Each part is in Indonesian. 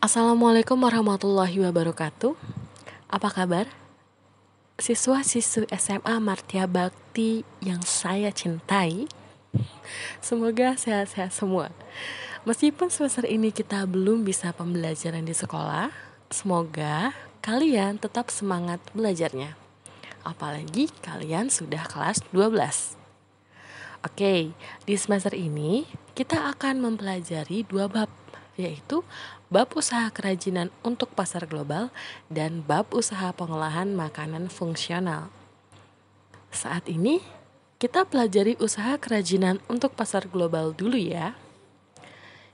Assalamualaikum warahmatullahi wabarakatuh. Apa kabar? Siswa-siswi SMA Martia Bakti yang saya cintai. Semoga sehat-sehat semua. Meskipun semester ini kita belum bisa pembelajaran di sekolah, semoga kalian tetap semangat belajarnya. Apalagi kalian sudah kelas 12. Oke, di semester ini kita akan mempelajari dua bab, yaitu bab usaha kerajinan untuk pasar global dan bab usaha pengolahan makanan fungsional. Saat ini, kita pelajari usaha kerajinan untuk pasar global dulu ya.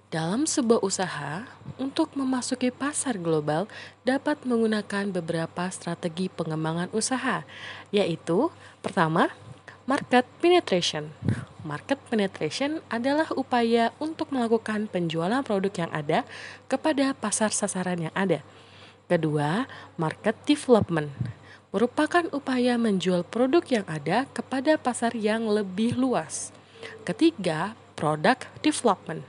Dalam sebuah usaha, untuk memasuki pasar global dapat menggunakan beberapa strategi pengembangan usaha, yaitu pertama, Market penetration. Market penetration adalah upaya untuk melakukan penjualan produk yang ada kepada pasar sasaran yang ada. Kedua, market development merupakan upaya menjual produk yang ada kepada pasar yang lebih luas. Ketiga, product development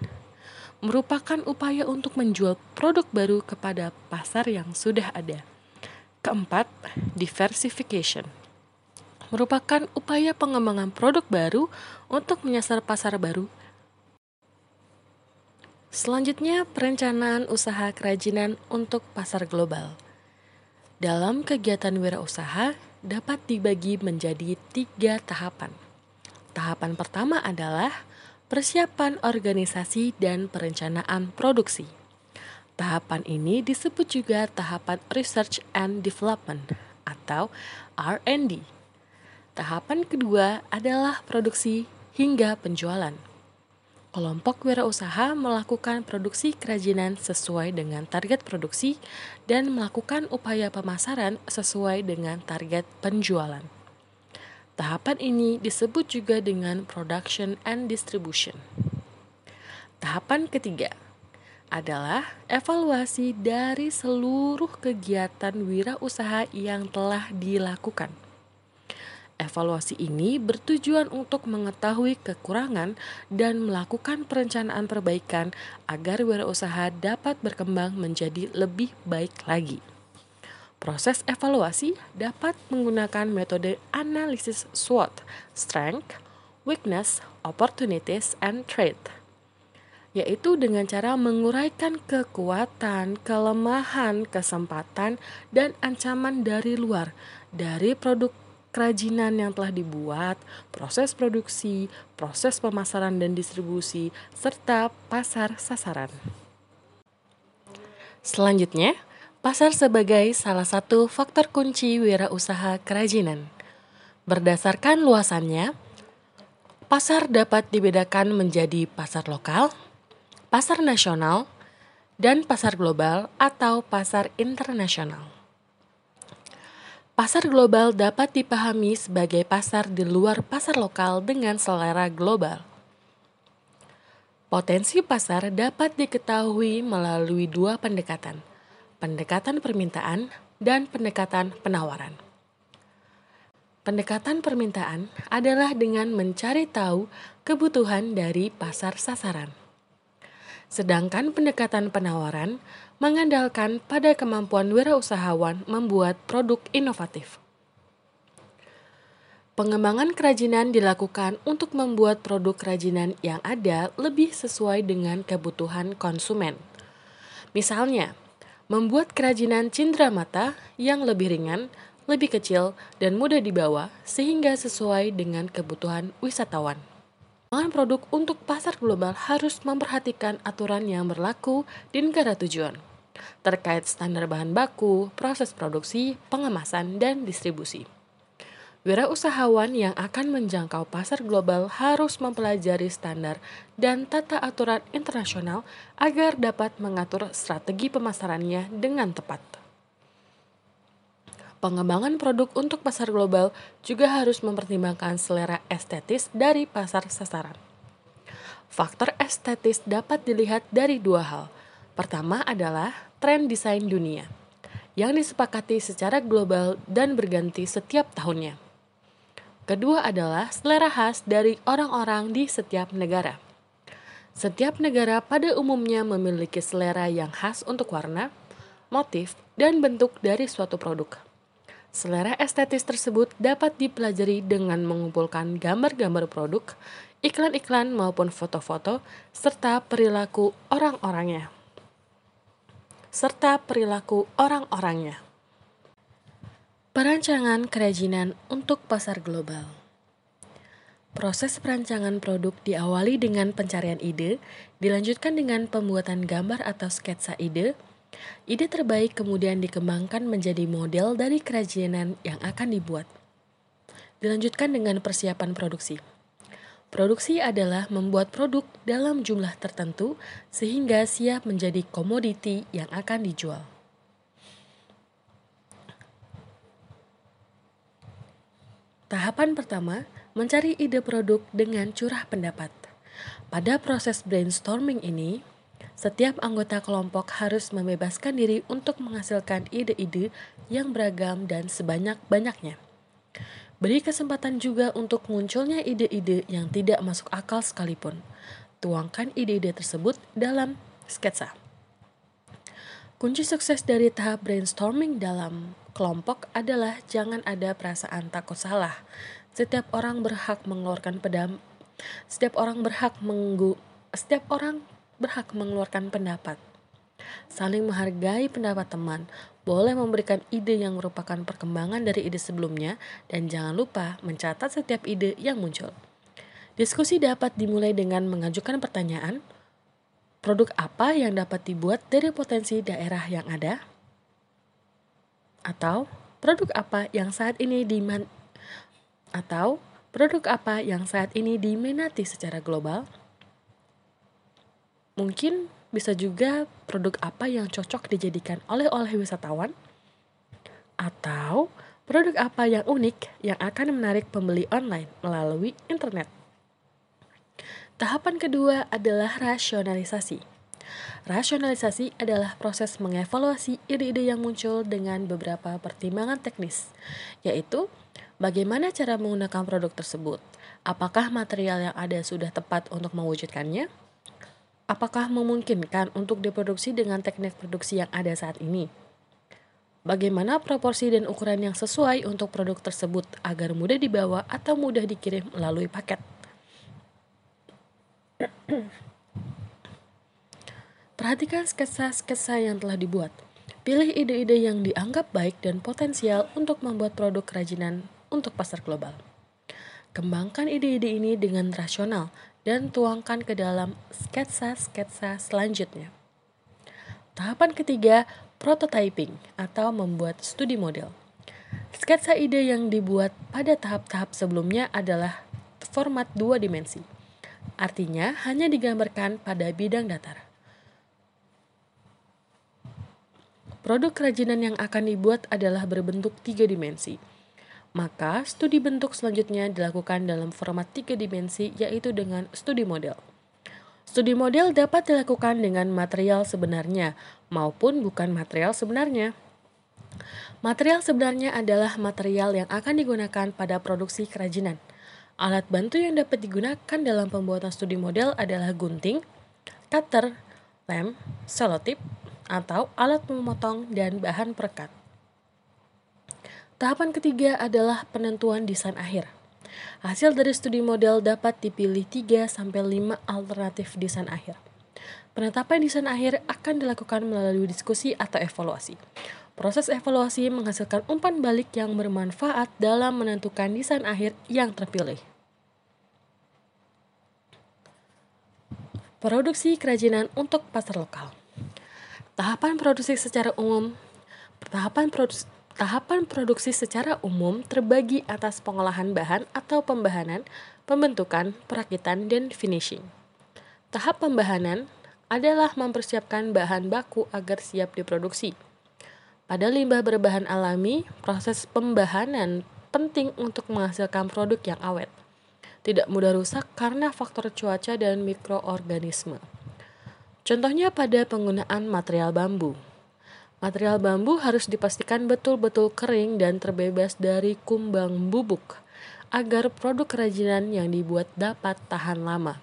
merupakan upaya untuk menjual produk baru kepada pasar yang sudah ada. Keempat, diversification merupakan upaya pengembangan produk baru untuk menyasar pasar baru. Selanjutnya, perencanaan usaha kerajinan untuk pasar global. Dalam kegiatan wirausaha dapat dibagi menjadi tiga tahapan. Tahapan pertama adalah persiapan organisasi dan perencanaan produksi. Tahapan ini disebut juga tahapan research and development atau R&D Tahapan kedua adalah produksi hingga penjualan. Kelompok wirausaha melakukan produksi kerajinan sesuai dengan target produksi dan melakukan upaya pemasaran sesuai dengan target penjualan. Tahapan ini disebut juga dengan production and distribution. Tahapan ketiga adalah evaluasi dari seluruh kegiatan wirausaha yang telah dilakukan Evaluasi ini bertujuan untuk mengetahui kekurangan dan melakukan perencanaan perbaikan agar wirausaha dapat berkembang menjadi lebih baik lagi. Proses evaluasi dapat menggunakan metode analisis SWOT, strength, weakness, opportunities, and threat yaitu dengan cara menguraikan kekuatan, kelemahan, kesempatan, dan ancaman dari luar dari produk kerajinan yang telah dibuat, proses produksi, proses pemasaran dan distribusi, serta pasar sasaran. Selanjutnya, pasar sebagai salah satu faktor kunci wirausaha kerajinan. Berdasarkan luasannya, pasar dapat dibedakan menjadi pasar lokal, pasar nasional, dan pasar global atau pasar internasional. Pasar global dapat dipahami sebagai pasar di luar pasar lokal dengan selera global. Potensi pasar dapat diketahui melalui dua pendekatan, pendekatan permintaan dan pendekatan penawaran. Pendekatan permintaan adalah dengan mencari tahu kebutuhan dari pasar sasaran. Sedangkan pendekatan penawaran mengandalkan pada kemampuan wirausahawan membuat produk inovatif. Pengembangan kerajinan dilakukan untuk membuat produk kerajinan yang ada lebih sesuai dengan kebutuhan konsumen. Misalnya, membuat kerajinan cindera mata yang lebih ringan, lebih kecil, dan mudah dibawa sehingga sesuai dengan kebutuhan wisatawan. Pengembangan produk untuk pasar global harus memperhatikan aturan yang berlaku di negara tujuan terkait standar bahan baku, proses produksi, pengemasan, dan distribusi. Wirausahawan yang akan menjangkau pasar global harus mempelajari standar dan tata aturan internasional agar dapat mengatur strategi pemasarannya dengan tepat. Pengembangan produk untuk pasar global juga harus mempertimbangkan selera estetis dari pasar sasaran. Faktor estetis dapat dilihat dari dua hal. Pertama adalah tren desain dunia yang disepakati secara global dan berganti setiap tahunnya. Kedua adalah selera khas dari orang-orang di setiap negara. Setiap negara pada umumnya memiliki selera yang khas untuk warna, motif, dan bentuk dari suatu produk. Selera estetis tersebut dapat dipelajari dengan mengumpulkan gambar-gambar produk, iklan-iklan maupun foto-foto, serta perilaku orang-orangnya. Serta perilaku orang-orangnya. Perancangan kerajinan untuk pasar global. Proses perancangan produk diawali dengan pencarian ide, dilanjutkan dengan pembuatan gambar atau sketsa ide. Ide terbaik kemudian dikembangkan menjadi model dari kerajinan yang akan dibuat. Dilanjutkan dengan persiapan produksi. Produksi adalah membuat produk dalam jumlah tertentu sehingga siap menjadi komoditi yang akan dijual. Tahapan pertama, mencari ide produk dengan curah pendapat. Pada proses brainstorming ini, setiap anggota kelompok harus membebaskan diri untuk menghasilkan ide-ide yang beragam dan sebanyak-banyaknya. Beri kesempatan juga untuk munculnya ide-ide yang tidak masuk akal sekalipun. Tuangkan ide-ide tersebut dalam sketsa. Kunci sukses dari tahap brainstorming dalam kelompok adalah jangan ada perasaan takut salah setiap orang berhak mengeluarkan pedam setiap orang berhak menggu setiap orang berhak mengeluarkan pendapat. Saling menghargai pendapat teman, boleh memberikan ide yang merupakan perkembangan dari ide sebelumnya dan jangan lupa mencatat setiap ide yang muncul. Diskusi dapat dimulai dengan mengajukan pertanyaan, produk apa yang dapat dibuat dari potensi daerah yang ada? Atau produk apa yang saat ini diman atau produk apa yang saat ini diminati secara global? Mungkin bisa juga produk apa yang cocok dijadikan oleh-oleh wisatawan? Atau produk apa yang unik yang akan menarik pembeli online melalui internet? Tahapan kedua adalah rasionalisasi. Rasionalisasi adalah proses mengevaluasi ide-ide yang muncul dengan beberapa pertimbangan teknis, yaitu Bagaimana cara menggunakan produk tersebut? Apakah material yang ada sudah tepat untuk mewujudkannya? Apakah memungkinkan untuk diproduksi dengan teknik produksi yang ada saat ini? Bagaimana proporsi dan ukuran yang sesuai untuk produk tersebut agar mudah dibawa atau mudah dikirim melalui paket? Perhatikan sketsa-sketsa yang telah dibuat. Pilih ide-ide yang dianggap baik dan potensial untuk membuat produk kerajinan untuk pasar global. Kembangkan ide-ide ini dengan rasional dan tuangkan ke dalam sketsa-sketsa selanjutnya. Tahapan ketiga, prototyping atau membuat studi model. Sketsa ide yang dibuat pada tahap-tahap sebelumnya adalah format dua dimensi. Artinya hanya digambarkan pada bidang datar. Produk kerajinan yang akan dibuat adalah berbentuk tiga dimensi maka studi bentuk selanjutnya dilakukan dalam format tiga dimensi yaitu dengan studi model. Studi model dapat dilakukan dengan material sebenarnya maupun bukan material sebenarnya. Material sebenarnya adalah material yang akan digunakan pada produksi kerajinan. Alat bantu yang dapat digunakan dalam pembuatan studi model adalah gunting, cutter, lem, selotip, atau alat memotong dan bahan perekat. Tahapan ketiga adalah penentuan desain akhir. Hasil dari studi model dapat dipilih 3-5 alternatif desain akhir. Penetapan desain akhir akan dilakukan melalui diskusi atau evaluasi. Proses evaluasi menghasilkan umpan balik yang bermanfaat dalam menentukan desain akhir yang terpilih. Produksi kerajinan untuk pasar lokal. Tahapan produksi secara umum Tahapan produksi Tahapan produksi secara umum terbagi atas pengolahan bahan atau pembahanan, pembentukan, perakitan, dan finishing. Tahap pembahanan adalah mempersiapkan bahan baku agar siap diproduksi. Pada limbah berbahan alami, proses pembahanan penting untuk menghasilkan produk yang awet. Tidak mudah rusak karena faktor cuaca dan mikroorganisme. Contohnya pada penggunaan material bambu. Material bambu harus dipastikan betul-betul kering dan terbebas dari kumbang bubuk agar produk kerajinan yang dibuat dapat tahan lama.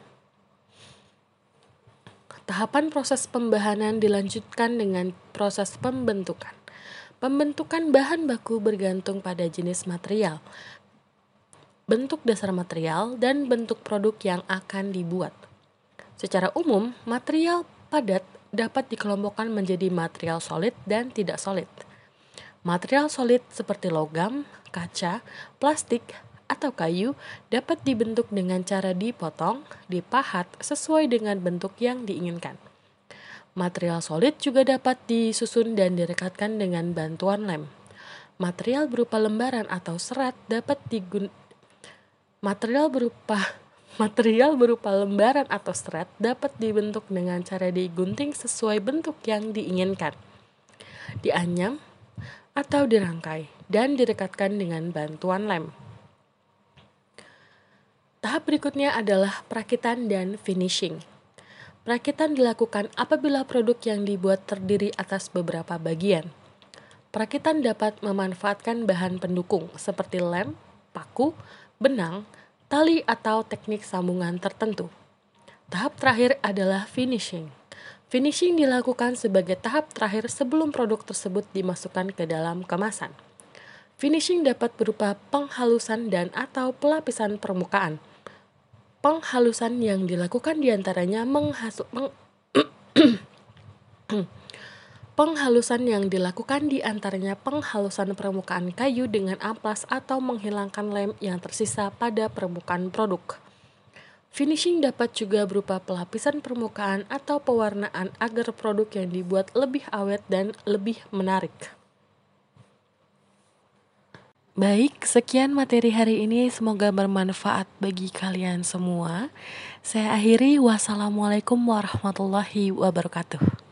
Tahapan proses pembahanan dilanjutkan dengan proses pembentukan. Pembentukan bahan baku bergantung pada jenis material, bentuk dasar material, dan bentuk produk yang akan dibuat. Secara umum, material padat dapat dikelompokkan menjadi material solid dan tidak solid. Material solid seperti logam, kaca, plastik, atau kayu dapat dibentuk dengan cara dipotong, dipahat sesuai dengan bentuk yang diinginkan. Material solid juga dapat disusun dan direkatkan dengan bantuan lem. Material berupa lembaran atau serat dapat digun Material berupa material berupa lembaran atau serat dapat dibentuk dengan cara digunting sesuai bentuk yang diinginkan. Dianyam, atau dirangkai dan direkatkan dengan bantuan lem. Tahap berikutnya adalah perakitan dan finishing. Perakitan dilakukan apabila produk yang dibuat terdiri atas beberapa bagian. Perakitan dapat memanfaatkan bahan pendukung seperti lem, paku, benang, tali atau teknik sambungan tertentu. Tahap terakhir adalah finishing. Finishing dilakukan sebagai tahap terakhir sebelum produk tersebut dimasukkan ke dalam kemasan. Finishing dapat berupa penghalusan dan atau pelapisan permukaan. Penghalusan yang dilakukan di antaranya menghasil, meng, Penghalusan yang dilakukan di antaranya penghalusan permukaan kayu dengan amplas atau menghilangkan lem yang tersisa pada permukaan produk. Finishing dapat juga berupa pelapisan permukaan atau pewarnaan agar produk yang dibuat lebih awet dan lebih menarik. Baik, sekian materi hari ini. Semoga bermanfaat bagi kalian semua. Saya akhiri, wassalamualaikum warahmatullahi wabarakatuh.